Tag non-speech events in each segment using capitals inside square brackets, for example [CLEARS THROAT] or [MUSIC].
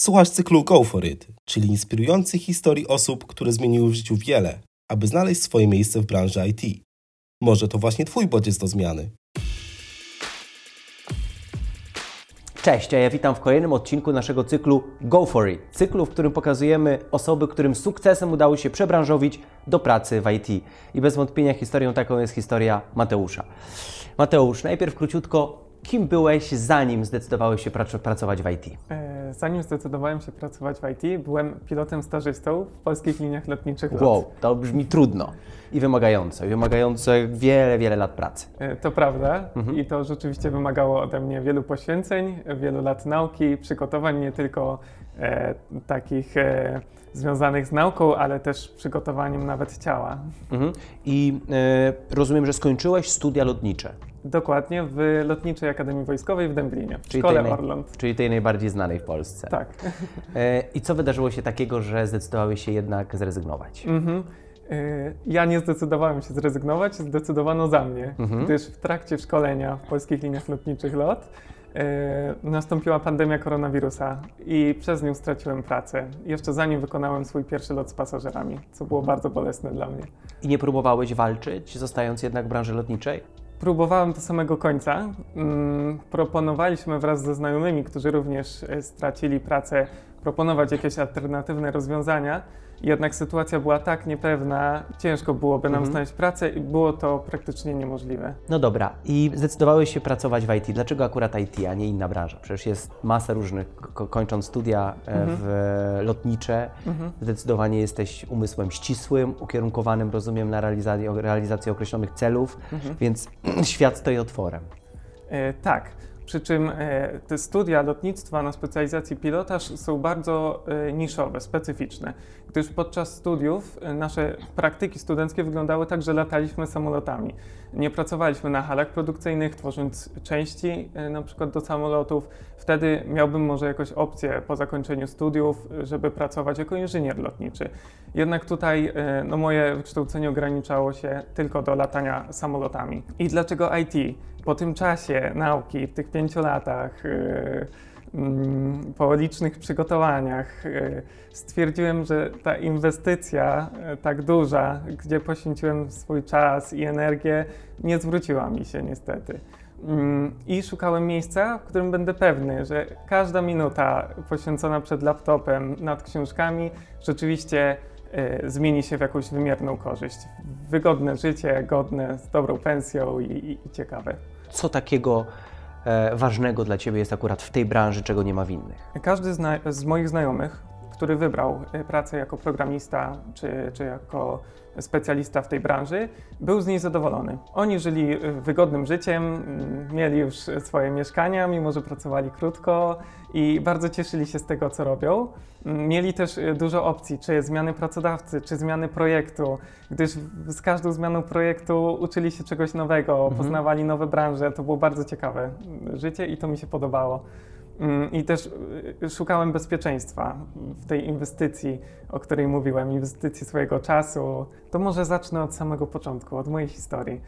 Słuchasz cyklu Go For It, czyli inspirujących historii osób, które zmieniły w życiu wiele, aby znaleźć swoje miejsce w branży IT. Może to właśnie Twój bodziec do zmiany. Cześć, a ja witam w kolejnym odcinku naszego cyklu Go For It. Cyklu, w którym pokazujemy osoby, którym sukcesem udało się przebranżowić do pracy w IT. I bez wątpienia historią taką jest historia Mateusza. Mateusz, najpierw króciutko, kim byłeś zanim zdecydowałeś się prac- pracować w IT? E, Zanim zdecydowałem się pracować w IT, byłem pilotem stażystą w polskich liniach lotniczych LOT. Wow, to brzmi trudno i wymagająco, i wymagające wiele, wiele lat pracy. E, To prawda Mhm. i to rzeczywiście wymagało ode mnie wielu poświęceń, wielu lat nauki, przygotowań nie tylko e, takich e, związanych z nauką, ale też przygotowaniem nawet ciała. Mhm. I e, rozumiem, że skończyłeś studia lotnicze, Dokładnie w Lotniczej Akademii Wojskowej w Dęblinie, w Czyli szkole tej naj- Orląt. czyli tej najbardziej znanej w Polsce. Tak. E, I co wydarzyło się takiego, że zdecydowałeś się jednak zrezygnować? Mhm. E, Ja nie zdecydowałem się zrezygnować, zdecydowano za mnie, Mhm. gdyż w trakcie szkolenia w polskich liniach lotniczych LOT e, nastąpiła pandemia koronawirusa i przez nią straciłem pracę. Jeszcze zanim wykonałem swój pierwszy lot z pasażerami, co było bardzo bolesne dla mnie. I nie próbowałeś walczyć, zostając jednak w branży lotniczej? Próbowałem do samego końca. Mm, Proponowaliśmy wraz ze znajomymi, którzy również e, stracili pracę, proponować jakieś alternatywne rozwiązania. Jednak sytuacja była tak niepewna, ciężko byłoby nam Mhm. znaleźć pracę i było to praktycznie niemożliwe. No dobra, i zdecydowałeś się pracować w IT. Dlaczego akurat IT, a nie inna branża? Przecież jest masa różnych, ko- kończąc studia e, Mhm. w e, lotnicze, Mhm. zdecydowanie jesteś umysłem ścisłym, ukierunkowanym, rozumiem, na realizację, realizację określonych celów, Mhm. więc [CLEARS THROAT] świat stoi otworem. E, tak. Przy czym e, te studia lotnictwa na specjalizacji pilotaż są bardzo e, niszowe, specyficzne, gdyż podczas studiów e, nasze praktyki studenckie wyglądały tak, że lataliśmy samolotami. Nie pracowaliśmy na halach produkcyjnych, tworząc części na przykład do samolotów. Wtedy miałbym może jakąś opcję po zakończeniu studiów, żeby pracować jako inżynier lotniczy. Jednak tutaj no, moje wykształcenie ograniczało się tylko do latania samolotami. I dlaczego IT? Po tym czasie nauki, w tych pięciu latach, e, mm, po licznych przygotowaniach, e, stwierdziłem, że ta inwestycja e, tak duża, gdzie poświęciłem swój czas i energię, nie zwróciła mi się niestety. Mm, I szukałem miejsca, w którym będę pewny, że każda minuta poświęcona przed laptopem nad książkami rzeczywiście zmieni się w jakąś wymierną korzyść. Wygodne życie, godne, z dobrą pensją i, i, i ciekawe. Co takiego e, ważnego dla Ciebie jest akurat w tej branży, czego nie ma w innych? Każdy zna- z moich znajomych, który wybrał e, pracę jako programista czy, czy jako specjalista w tej branży, był z niej zadowolony. Oni żyli e, wygodnym życiem, mm, mieli już swoje mieszkania, mimo że pracowali krótko i bardzo cieszyli się z tego, co robią. Mm, Mieli też e, dużo opcji, czy zmiany pracodawcy, czy zmiany projektu, gdyż z każdą zmianą projektu uczyli się czegoś nowego, Mhm. poznawali nowe branże. To było bardzo ciekawe mm, życie i to mi się podobało. Mm, I też y, szukałem bezpieczeństwa w tej inwestycji, o której mówiłem, inwestycji swojego czasu. To może zacznę od samego początku, od mojej historii.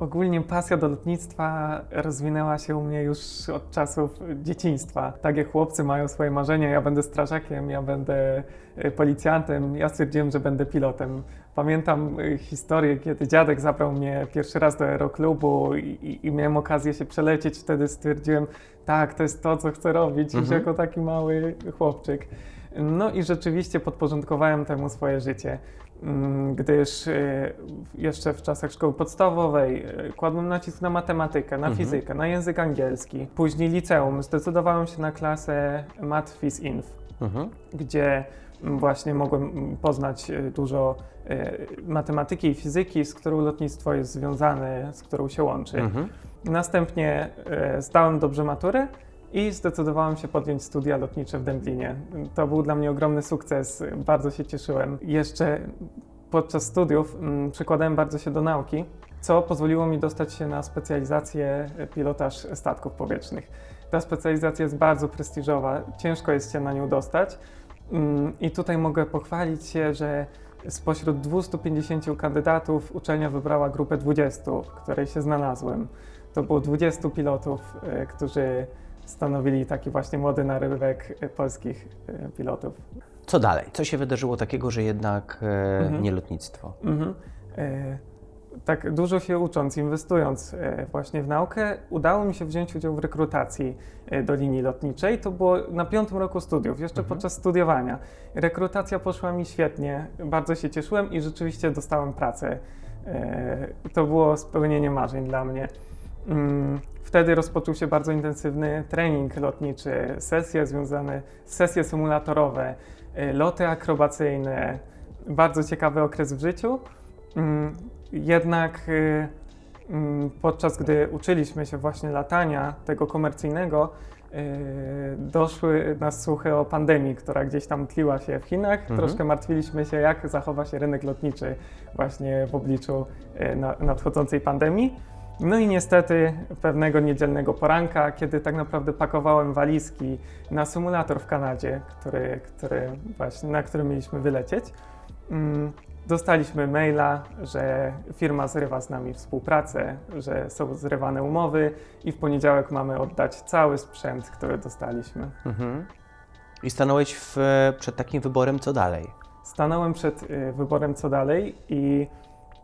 Ogólnie pasja do lotnictwa rozwinęła się u mnie już od czasów dzieciństwa. Tak jak chłopcy mają swoje marzenia, ja będę strażakiem, ja będę y, policjantem, ja stwierdziłem, że będę pilotem. Pamiętam y, historię, kiedy dziadek zabrał mnie pierwszy raz do aeroklubu i, i, i miałem okazję się przelecieć. Wtedy stwierdziłem, tak, to jest to, co chcę robić już Mhm. jako taki mały chłopczyk. No i rzeczywiście podporządkowałem temu swoje życie, mm, gdyż y, jeszcze w czasach szkoły podstawowej y, kładłem nacisk na matematykę, na Mhm. fizykę, na język angielski. Później liceum zdecydowałem się na klasę Mat Phys Inf Mhm. gdzie właśnie mogłem poznać e, dużo e, matematyki i fizyki, z którą lotnictwo jest związane, z którą się łączy. Mhm. Następnie e, zdałem dobrze maturę i zdecydowałem się podjąć studia lotnicze w Dęblinie. To był dla mnie ogromny sukces, bardzo się cieszyłem. Jeszcze podczas studiów mm, przykładałem bardzo się do nauki, co pozwoliło mi dostać się na specjalizację pilotaż statków powietrznych. Ta specjalizacja jest bardzo prestiżowa, ciężko jest się na nią dostać. Mm, I tutaj mogę pochwalić się, że spośród 250 kandydatów uczelnia wybrała grupę 20, w której się znalazłem. To było 20 pilotów, e, którzy stanowili taki właśnie młody narybek polskich pilotów. Co dalej? Co się wydarzyło takiego, że jednak e, Mhm. nie lotnictwo? Mhm. E, tak dużo się ucząc, inwestując e, właśnie w naukę, udało mi się wziąć udział w rekrutacji e, do linii lotniczej. To było na piątym roku studiów, jeszcze podczas studiowania. Rekrutacja poszła mi świetnie, bardzo się cieszyłem i rzeczywiście dostałem pracę. E, To było spełnienie marzeń dla mnie. Mm, Wtedy rozpoczął się bardzo intensywny trening lotniczy, sesje związane, sesje symulatorowe, loty akrobacyjne. Bardzo ciekawy okres w życiu. Jednak y, mm, podczas gdy uczyliśmy się właśnie latania tego komercyjnego, y, doszły nas słuchy o pandemii, która gdzieś tam tliła się w Chinach. Mhm. Troszkę martwiliśmy się, jak zachowa się rynek lotniczy właśnie w obliczu y, na- nadchodzącej pandemii. No i niestety pewnego niedzielnego poranka, kiedy tak naprawdę pakowałem walizki na symulator w Kanadzie, który, który właśnie, na którym mieliśmy wylecieć, mm, dostaliśmy maila, że firma zrywa z nami współpracę, że są zrywane umowy i w poniedziałek mamy oddać cały sprzęt, który dostaliśmy. Mhm. I stanąłeś w, przed takim wyborem, co dalej? Stanąłem przed y, wyborem co dalej i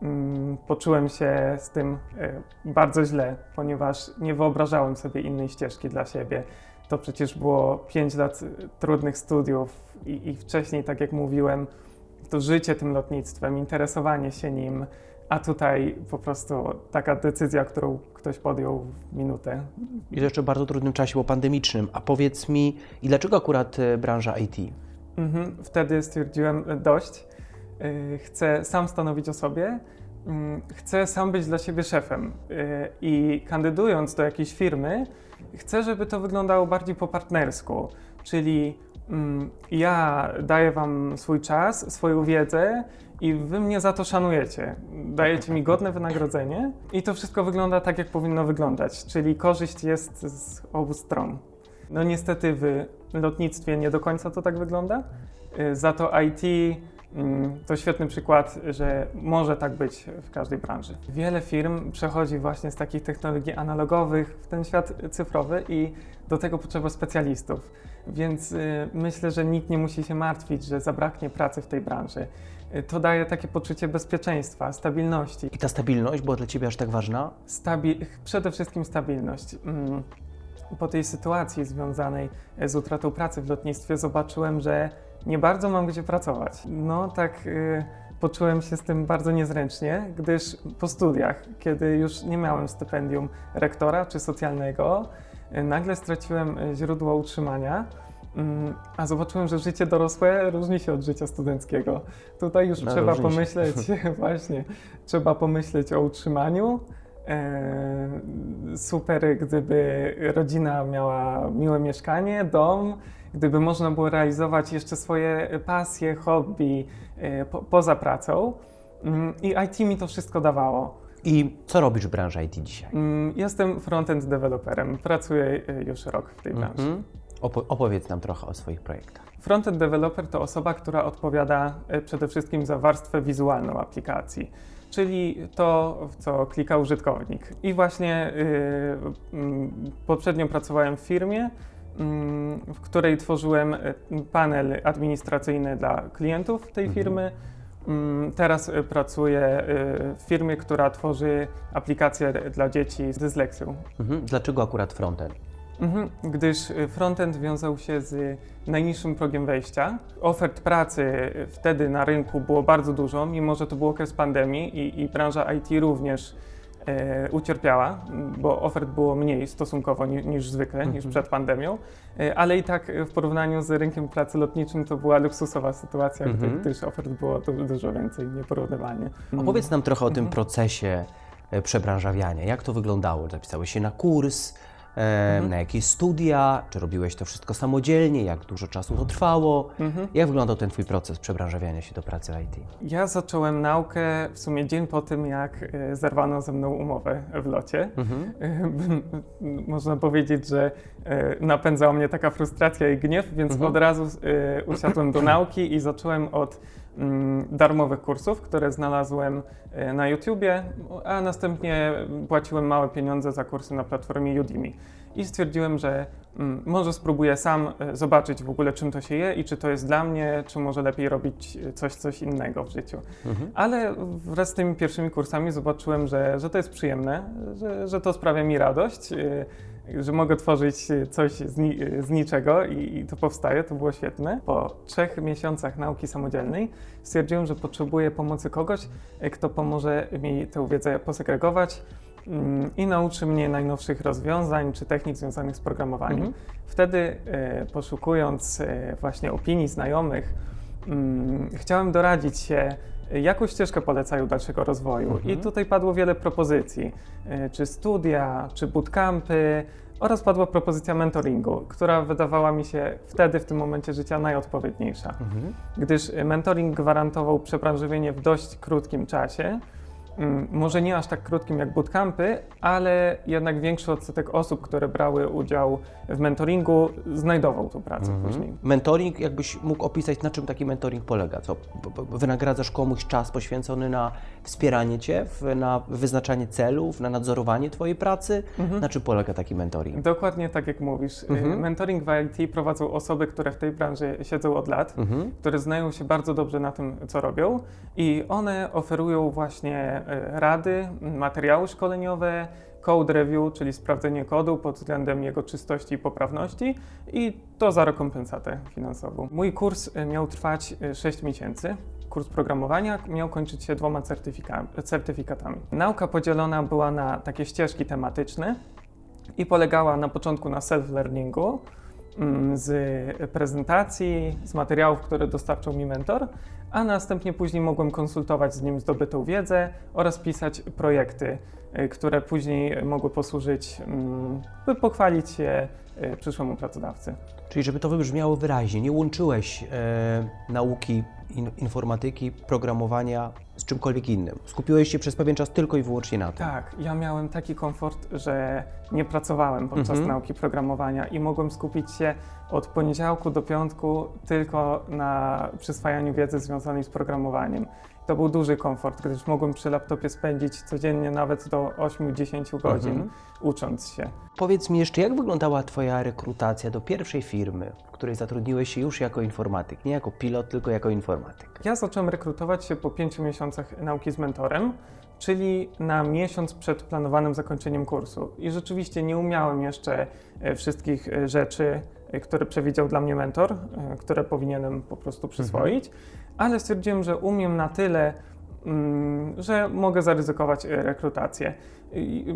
mm, poczułem się z tym y, bardzo źle, ponieważ nie wyobrażałem sobie innej ścieżki dla siebie. To przecież było 5 lat y, trudnych studiów i, i wcześniej, tak jak mówiłem, to życie tym lotnictwem, interesowanie się nim, a tutaj po prostu taka decyzja, którą ktoś podjął w minutę. I to jeszcze w bardzo trudnym czasie, bo pandemicznym. A powiedz mi, i dlaczego akurat e, branża IT? Mhm, wtedy stwierdziłem e, dość. Yy, Chcę sam stanowić o sobie, mm, chcę sam być dla siebie szefem i kandydując do jakiejś firmy, chcę, żeby to wyglądało bardziej po partnersku, czyli ja daję Wam swój czas, swoją wiedzę i Wy mnie za to szanujecie. Dajecie mi godne wynagrodzenie i to wszystko wygląda tak, jak powinno wyglądać, czyli korzyść jest z obu stron. No niestety w lotnictwie nie do końca to tak wygląda. Y, Za to IT mm, to świetny przykład, że może tak być w każdej branży. Wiele firm przechodzi właśnie z takich technologii analogowych w ten świat cyfrowy i do tego potrzeba specjalistów. Więc y, myślę, że nikt nie musi się martwić, że zabraknie pracy w tej branży. Y, To daje takie poczucie bezpieczeństwa, stabilności. I ta stabilność była dla Ciebie aż tak ważna? Stabi- przede wszystkim stabilność. Mm, Po tej sytuacji związanej z utratą pracy w lotnictwie zobaczyłem, że nie bardzo mam gdzie pracować. No tak y, poczułem się z tym bardzo niezręcznie, gdyż po studiach, kiedy już nie miałem stypendium rektora czy socjalnego, y, nagle straciłem y, źródło utrzymania. mm, A zobaczyłem, że życie dorosłe różni się od życia studenckiego. Tutaj już No, trzeba różni się. pomyśleć, [LAUGHS] właśnie, trzeba pomyśleć o utrzymaniu, super, gdyby rodzina miała miłe mieszkanie, dom, gdyby można było realizować jeszcze swoje pasje, hobby e, po, poza pracą. Mm, I IT mi to wszystko dawało. I co robisz w branży IT dzisiaj? Mm, Jestem frontend deweloperem, pracuję e, już rok w tej branży. Mhm. Opo- opowiedz nam trochę o swoich projektach. Frontend developer to osoba, która odpowiada e, przede wszystkim za warstwę wizualną aplikacji, czyli to, w co klika użytkownik. I właśnie y, mm, poprzednio pracowałem w firmie, mm, w której tworzyłem e, panel administracyjny dla klientów tej Mhm. firmy. Mm, Teraz pracuję e, w firmie, która tworzy aplikacje dla dzieci z dysleksją. Mhm. Dlaczego akurat frontend? Mhm, gdyż y, frontend wiązał się z najniższym progiem wejścia. Ofert pracy y, wtedy na rynku było bardzo dużo, mimo że to był okres pandemii i, i branża IT również e, ucierpiała, bo ofert było mniej stosunkowo ni, niż zwykle, niż Mhm. przed pandemią, e, ale i tak w porównaniu z rynkiem pracy lotniczym to była luksusowa sytuacja, Mhm. gdy, gdyż ofert było du, dużo więcej, nieporównywalnie. Opowiedz nam trochę o tym Mhm. procesie przebranżawiania. Jak to wyglądało? Zapisałeś się na kurs, Mhm. na jakieś studia? Czy robiłeś to wszystko samodzielnie? Jak dużo czasu to trwało? Mhm. Jak wyglądał ten Twój proces przebranżawiania się do pracy w IT? Ja zacząłem naukę w sumie dzień po tym, jak e, zerwano ze mną umowę w locie. Mhm. E, Można powiedzieć, że e, napędzała mnie taka frustracja i gniew, więc Mhm. od razu usiadłem do nauki i zacząłem od darmowych kursów, które znalazłem e, na YouTubie, a następnie płaciłem małe pieniądze za kursy na platformie Udemy. i stwierdziłem, że mm, może spróbuję sam e, zobaczyć w ogóle czym to się je i czy to jest dla mnie, czy może lepiej robić e, coś, coś innego w życiu. Mhm. Ale wraz z tymi pierwszymi kursami zobaczyłem, że, że to jest przyjemne, że, że to sprawia mi radość, że mogę tworzyć coś z, ni z niczego i, i to powstaje, to było świetne. Po trzech miesiącach nauki samodzielnej stwierdziłem, że potrzebuję pomocy kogoś, e, kto pomoże mi tę wiedzę posegregować mm, i nauczy mnie najnowszych rozwiązań czy technik związanych z programowaniem. Mhm. Wtedy e, poszukując e, właśnie opinii znajomych, mm, chciałem doradzić się, jaką ścieżkę polecają dalszego rozwoju. Mhm. I tutaj padło wiele propozycji, e, czy studia, czy bootcampy, oraz padła propozycja mentoringu, która wydawała mi się wtedy, w tym momencie życia, najodpowiedniejsza. Mhm. Gdyż mentoring gwarantował przebranżowienie w dość krótkim czasie, Może nie aż tak krótkim jak bootcampy, ale jednak większy odsetek osób, które brały udział w mentoringu, znajdował tą pracę później. Mentoring, jakbyś mógł opisać, na czym taki mentoring polega? Co, wynagradzasz komuś czas poświęcony na wspieranie Cię, na wyznaczanie celów, na nadzorowanie Twojej pracy? Na czym polega taki mentoring? Dokładnie tak jak mówisz. Y, Mhm. Mentoring w IT prowadzą osoby, które w tej branży siedzą od lat, Mhm. które znają się bardzo dobrze na tym, co robią i one oferują właśnie rady, materiały szkoleniowe, code review, czyli sprawdzenie kodu pod względem jego czystości i poprawności i to za rekompensatę finansową. Mój kurs y, miał trwać 6 miesięcy. Kurs programowania miał kończyć się dwoma certyfika- certyfikatami. Nauka podzielona była na takie ścieżki tematyczne, i polegała na początku na self-learningu mm, z prezentacji, z materiałów, które dostarczał mi mentor, a następnie później mogłem konsultować z nim zdobytą wiedzę oraz pisać projekty, y, które później mogły posłużyć, mm, by pochwalić się przyszłemu pracodawcy. Czyli żeby to wybrzmiało wyraźnie, nie łączyłeś e, nauki in, informatyki, programowania z czymkolwiek innym. Skupiłeś się przez pewien czas tylko i wyłącznie na tym. Tak, ja miałem taki komfort, że nie pracowałem podczas Mhm. nauki programowania i mogłem skupić się od poniedziałku do piątku tylko na przyswajaniu wiedzy związanej z programowaniem. To był duży komfort, gdyż mogłem przy laptopie spędzić codziennie nawet do 8-10 godzin Mhm. ucząc się. Powiedz mi jeszcze, jak wyglądała Twoja rekrutacja do pierwszej firmy, w której zatrudniłeś się już jako informatyk? Nie jako pilot, tylko jako informatyk. Ja zacząłem rekrutować się po pięciu miesiącach nauki z mentorem, czyli na miesiąc przed planowanym zakończeniem kursu. I rzeczywiście nie umiałem jeszcze e, wszystkich e, rzeczy, e, które przewidział dla mnie mentor, które powinienem po prostu przyswoić, ale stwierdziłem, że umiem na tyle, mm, że mogę zaryzykować e, rekrutację. I,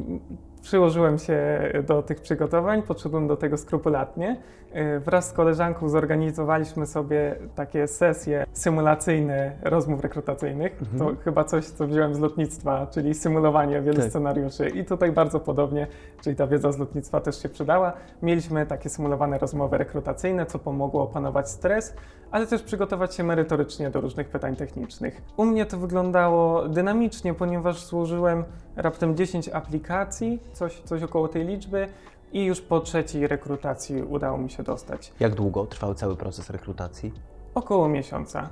Przyłożyłem się do tych przygotowań, podszedłem do tego skrupulatnie. E, Wraz z koleżanką zorganizowaliśmy sobie takie sesje symulacyjne rozmów rekrutacyjnych. To chyba coś, co wziąłem z lotnictwa, czyli symulowanie wielu Tak. scenariuszy. I tutaj bardzo podobnie, czyli ta wiedza z lotnictwa też się przydała. Mieliśmy takie symulowane rozmowy rekrutacyjne, co pomogło opanować stres, ale też przygotować się merytorycznie do różnych pytań technicznych. U mnie to wyglądało dynamicznie, ponieważ złożyłem raptem 10 aplikacji, coś, coś około tej liczby. I już po trzeciej rekrutacji udało mi się dostać. Jak długo trwał cały proces rekrutacji? Około miesiąca.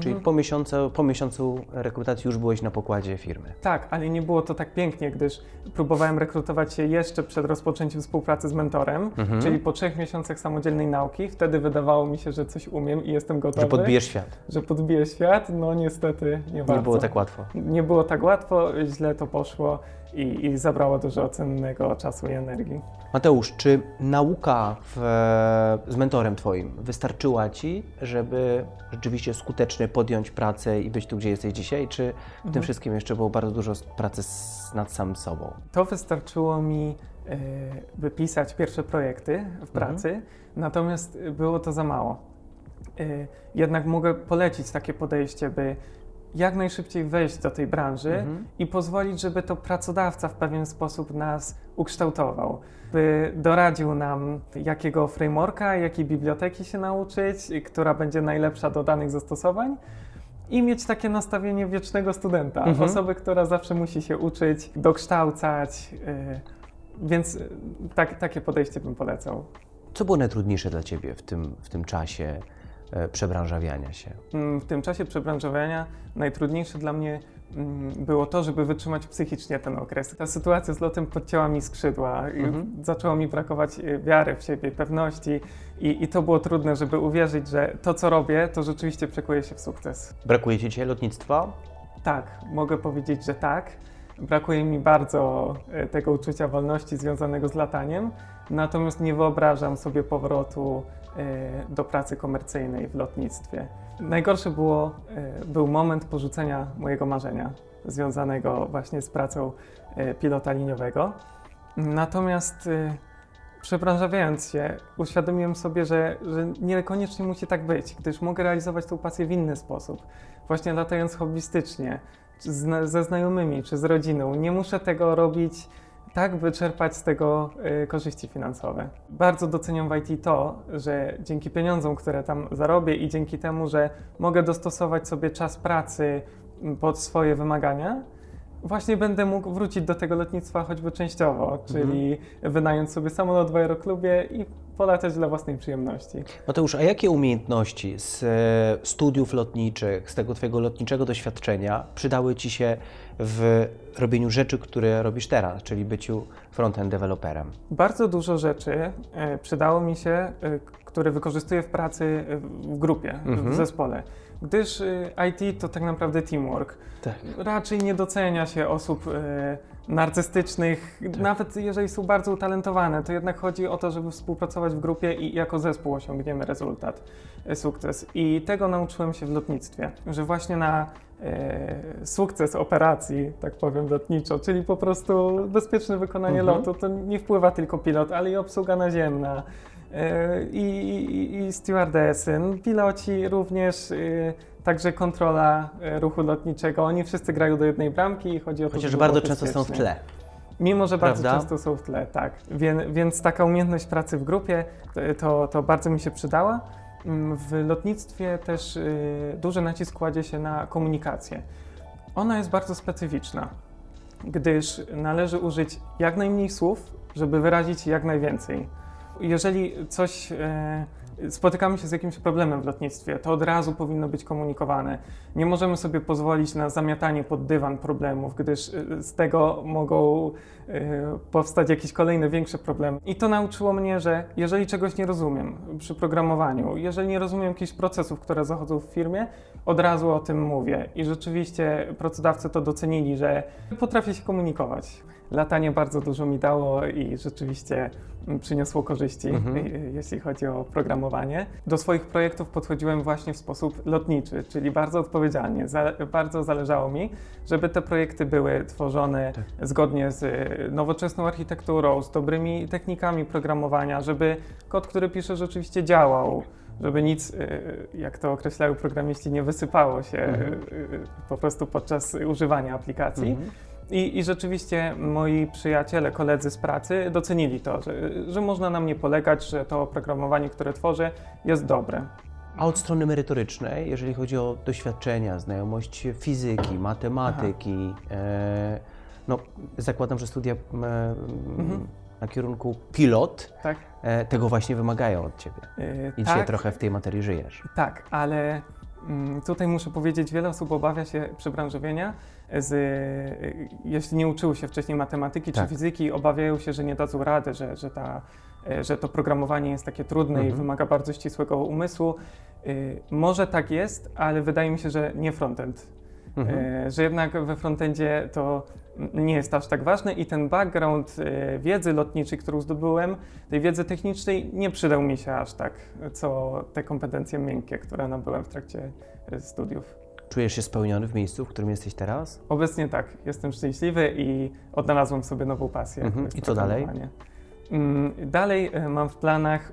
Czyli po miesiącu, po miesiącu rekrutacji już byłeś na pokładzie firmy. Tak, ale nie było to tak pięknie, gdyż próbowałem rekrutować się jeszcze przed rozpoczęciem współpracy z mentorem, Mhm. czyli po trzech miesiącach samodzielnej nauki. Wtedy wydawało mi się, że coś umiem i jestem gotowy. Że podbijesz świat. Że podbiję świat, no niestety nie bardzo. Nie było tak łatwo. Nie było tak łatwo, źle to poszło i, i zabrało dużo cennego czasu i energii. Mateusz, czy nauka w, z mentorem Twoim wystarczyła Ci, żeby rzeczywiście skutecznie podjąć pracę i być tu, gdzie jesteś dzisiaj? Czy w tym wszystkim jeszcze było bardzo dużo pracy z, nad samym sobą? To wystarczyło mi, e, by pisać pierwsze projekty w pracy, natomiast było to za mało. E, Jednak mogę polecić takie podejście, by jak najszybciej wejść do tej branży Mhm. i pozwolić, żeby to pracodawca w pewien sposób nas ukształtował, by doradził nam, jakiego frameworka, jakiej biblioteki się nauczyć, która będzie najlepsza do danych zastosowań. I mieć takie nastawienie wiecznego studenta, Mhm. osoby, która zawsze musi się uczyć, dokształcać. Yy, więc yy, tak, takie podejście bym polecał. Co było najtrudniejsze dla Ciebie w tym, w tym czasie przebranżawiania się? Mm, W tym czasie przebranżowiania najtrudniejsze dla mnie mm, było to, żeby wytrzymać psychicznie ten okres. Ta sytuacja z lotem podcięła mi skrzydła i Mhm. zaczęło mi brakować y, wiary w siebie, pewności i, i to było trudne, żeby uwierzyć, że to, co robię, to rzeczywiście przekuje się w sukces. Brakuje Ci dzisiaj lotnictwa? Tak, mogę powiedzieć, że tak. Brakuje mi bardzo e, tego uczucia wolności związanego z lataniem, natomiast nie wyobrażam sobie powrotu e, do pracy komercyjnej w lotnictwie. Najgorszy było, e, był moment porzucenia mojego marzenia związanego właśnie z pracą e, pilota liniowego. Natomiast e, przebranżawiając się, uświadomiłem sobie, że, że niekoniecznie musi tak być, gdyż mogę realizować tę pasję w inny sposób. Właśnie latając hobbystycznie, ze znajomymi, czy z rodziną. Nie muszę tego robić tak, by czerpać z tego y, korzyści finansowe. Bardzo doceniam w IT to, że dzięki pieniądzom, które tam zarobię i dzięki temu, że mogę dostosować sobie czas pracy pod swoje wymagania, właśnie będę mógł wrócić do tego lotnictwa choćby częściowo, czyli wynająć sobie samolot w aeroklubie i polatać dla własnej przyjemności. Mateusz, a jakie umiejętności z e, studiów lotniczych, z tego Twojego lotniczego doświadczenia przydały Ci się w robieniu rzeczy, które robisz teraz, czyli byciu front-end deweloperem? Bardzo dużo rzeczy e, przydało mi się, e, które wykorzystuję w pracy w grupie, Mhm. w zespole. Gdyż e, IT to tak naprawdę teamwork. Tak. Raczej nie docenia się osób e, narcystycznych, nawet jeżeli są bardzo utalentowane, to jednak chodzi o to, żeby współpracować w grupie i jako zespół osiągniemy rezultat, e, sukces. I tego nauczyłem się w lotnictwie, że właśnie na e, sukces operacji, tak powiem lotniczo, czyli po prostu bezpieczne wykonanie Mhm. lotu, to nie wpływa tylko pilot, ale i obsługa naziemna. E, I, i, no, piloci również, e, także kontrola e, ruchu lotniczego. Oni wszyscy grają do jednej bramki i chodzi o to, Chociaż bardzo często są w tle. Mimo, że bardzo Prawda? często są w tle, tak. Więc, więc taka umiejętność pracy w grupie e, to, to bardzo mi się przydała. Mm, W lotnictwie też y, duży nacisk kładzie się na komunikację. Ona jest bardzo specyficzna, gdyż należy użyć jak najmniej słów, żeby wyrazić jak najwięcej. Jeżeli coś e, spotykamy się z jakimś problemem w lotnictwie, to od razu powinno być komunikowane. Nie możemy sobie pozwolić na zamiatanie pod dywan problemów, gdyż e, z tego mogą e, powstać jakieś kolejne większe problemy. I to nauczyło mnie, że jeżeli czegoś nie rozumiem przy programowaniu, jeżeli nie rozumiem jakichś procesów, które zachodzą w firmie, od razu o tym mówię. I rzeczywiście pracodawcy to docenili, że potrafię się komunikować. Latanie bardzo dużo mi dało i rzeczywiście mm, przyniosło korzyści, Mhm. y- jeśli chodzi o programowanie. Do swoich projektów podchodziłem właśnie w sposób lotniczy, czyli bardzo odpowiedzialnie. Za, bardzo zależało mi, żeby te projekty były tworzone Tak. zgodnie z y, nowoczesną architekturą, z dobrymi technikami programowania, żeby kod, który piszę, rzeczywiście działał. Żeby nic, y, jak to określają programiści, nie wysypało się Mhm. y, y, po prostu podczas używania aplikacji. Mhm. I, I rzeczywiście moi przyjaciele, koledzy z pracy docenili to, że, że można na mnie polegać, że to oprogramowanie, które tworzę, jest dobre. A od strony merytorycznej, jeżeli chodzi o doświadczenia, znajomość fizyki, matematyki, e, no, zakładam, że studia e, Mhm. na kierunku pilot Tak? e, tego właśnie wymagają od Ciebie. Yy, I dzisiaj trochę w tej materii żyjesz. Tak, ale mm, tutaj muszę powiedzieć, wiele osób obawia się przebranżowienia, z, y, jeśli nie uczyły się wcześniej matematyki Tak. czy fizyki, obawiają się, że nie dadzą rady, że, że, ta, y, że to programowanie jest takie trudne i Mhm. wymaga bardzo ścisłego umysłu. Y, Może tak jest, ale wydaje mi się, że nie frontend. Mhm. Że jednak we frontendzie to nie jest aż tak ważne i ten background wiedzy lotniczej, którą zdobyłem, tej wiedzy technicznej nie przydał mi się aż tak, co te kompetencje miękkie, które nabyłem w trakcie studiów. Czujesz się spełniony w miejscu, w którym jesteś teraz? Obecnie tak, jestem szczęśliwy i odnalazłem sobie nową pasję. Mhm. I co dalej? Mm, Dalej e, mam w planach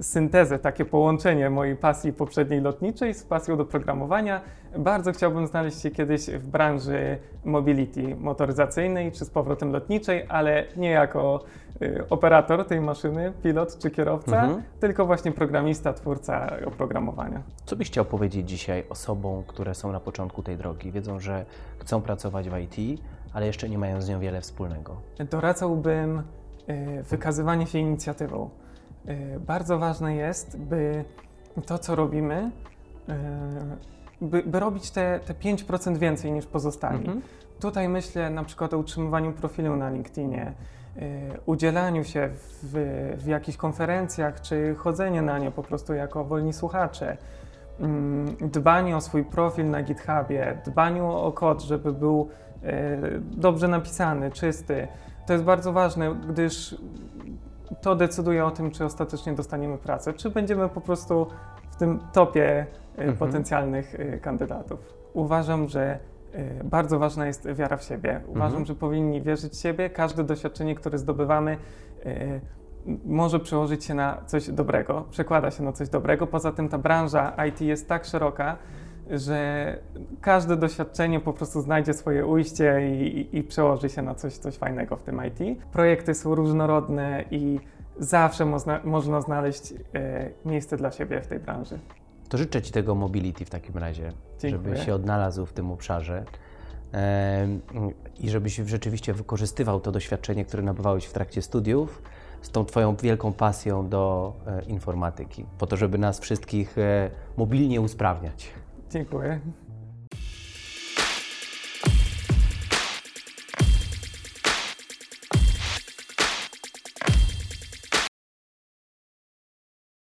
syntezę, takie połączenie mojej pasji poprzedniej lotniczej z pasją do programowania. Bardzo chciałbym znaleźć się kiedyś w branży mobility motoryzacyjnej czy z powrotem lotniczej, ale nie jako y, operator tej maszyny, pilot czy kierowca, Mhm. tylko właśnie programista, twórca oprogramowania. Co byś chciał powiedzieć dzisiaj osobom, które są na początku tej drogi? Wiedzą, że chcą pracować w IT, ale jeszcze nie mają z nią wiele wspólnego. Doradzałbym y, wykazywanie się inicjatywą. Y, Bardzo ważne jest, by to, co robimy, y, by, by robić te, te 5% więcej niż pozostali. Mhm. Tutaj myślę na przykład o utrzymywaniu profilu na LinkedInie, y, udzielaniu się w, w jakichś konferencjach, czy chodzenie na nie po prostu jako wolni słuchacze, mm, dbaniu o swój profil na GitHubie, dbaniu o kod, żeby był dobrze napisany, czysty. To jest bardzo ważne, gdyż to decyduje o tym, czy ostatecznie dostaniemy pracę, czy będziemy po prostu w tym topie y, Mhm. potencjalnych y, kandydatów. Uważam, że y, bardzo ważna jest wiara w siebie. Uważam, Mhm. że powinni wierzyć w siebie. Każde doświadczenie, które zdobywamy, może przełożyć się na coś dobrego, przekłada się na coś dobrego. Poza tym ta branża IT jest tak szeroka, że każde doświadczenie po prostu znajdzie swoje ujście i, i, i przełoży się na coś, coś fajnego w tym IT. Projekty są różnorodne i zawsze można, można znaleźć e, miejsce dla siebie w tej branży. To życzę Ci tego mobility w takim razie, Dziękuję. żebyś się odnalazł w tym obszarze i żebyś rzeczywiście wykorzystywał to doświadczenie, które nabywałeś w trakcie studiów z tą Twoją wielką pasją do e, informatyki, po to, żeby nas wszystkich e, mobilnie usprawniać. Dziękuję.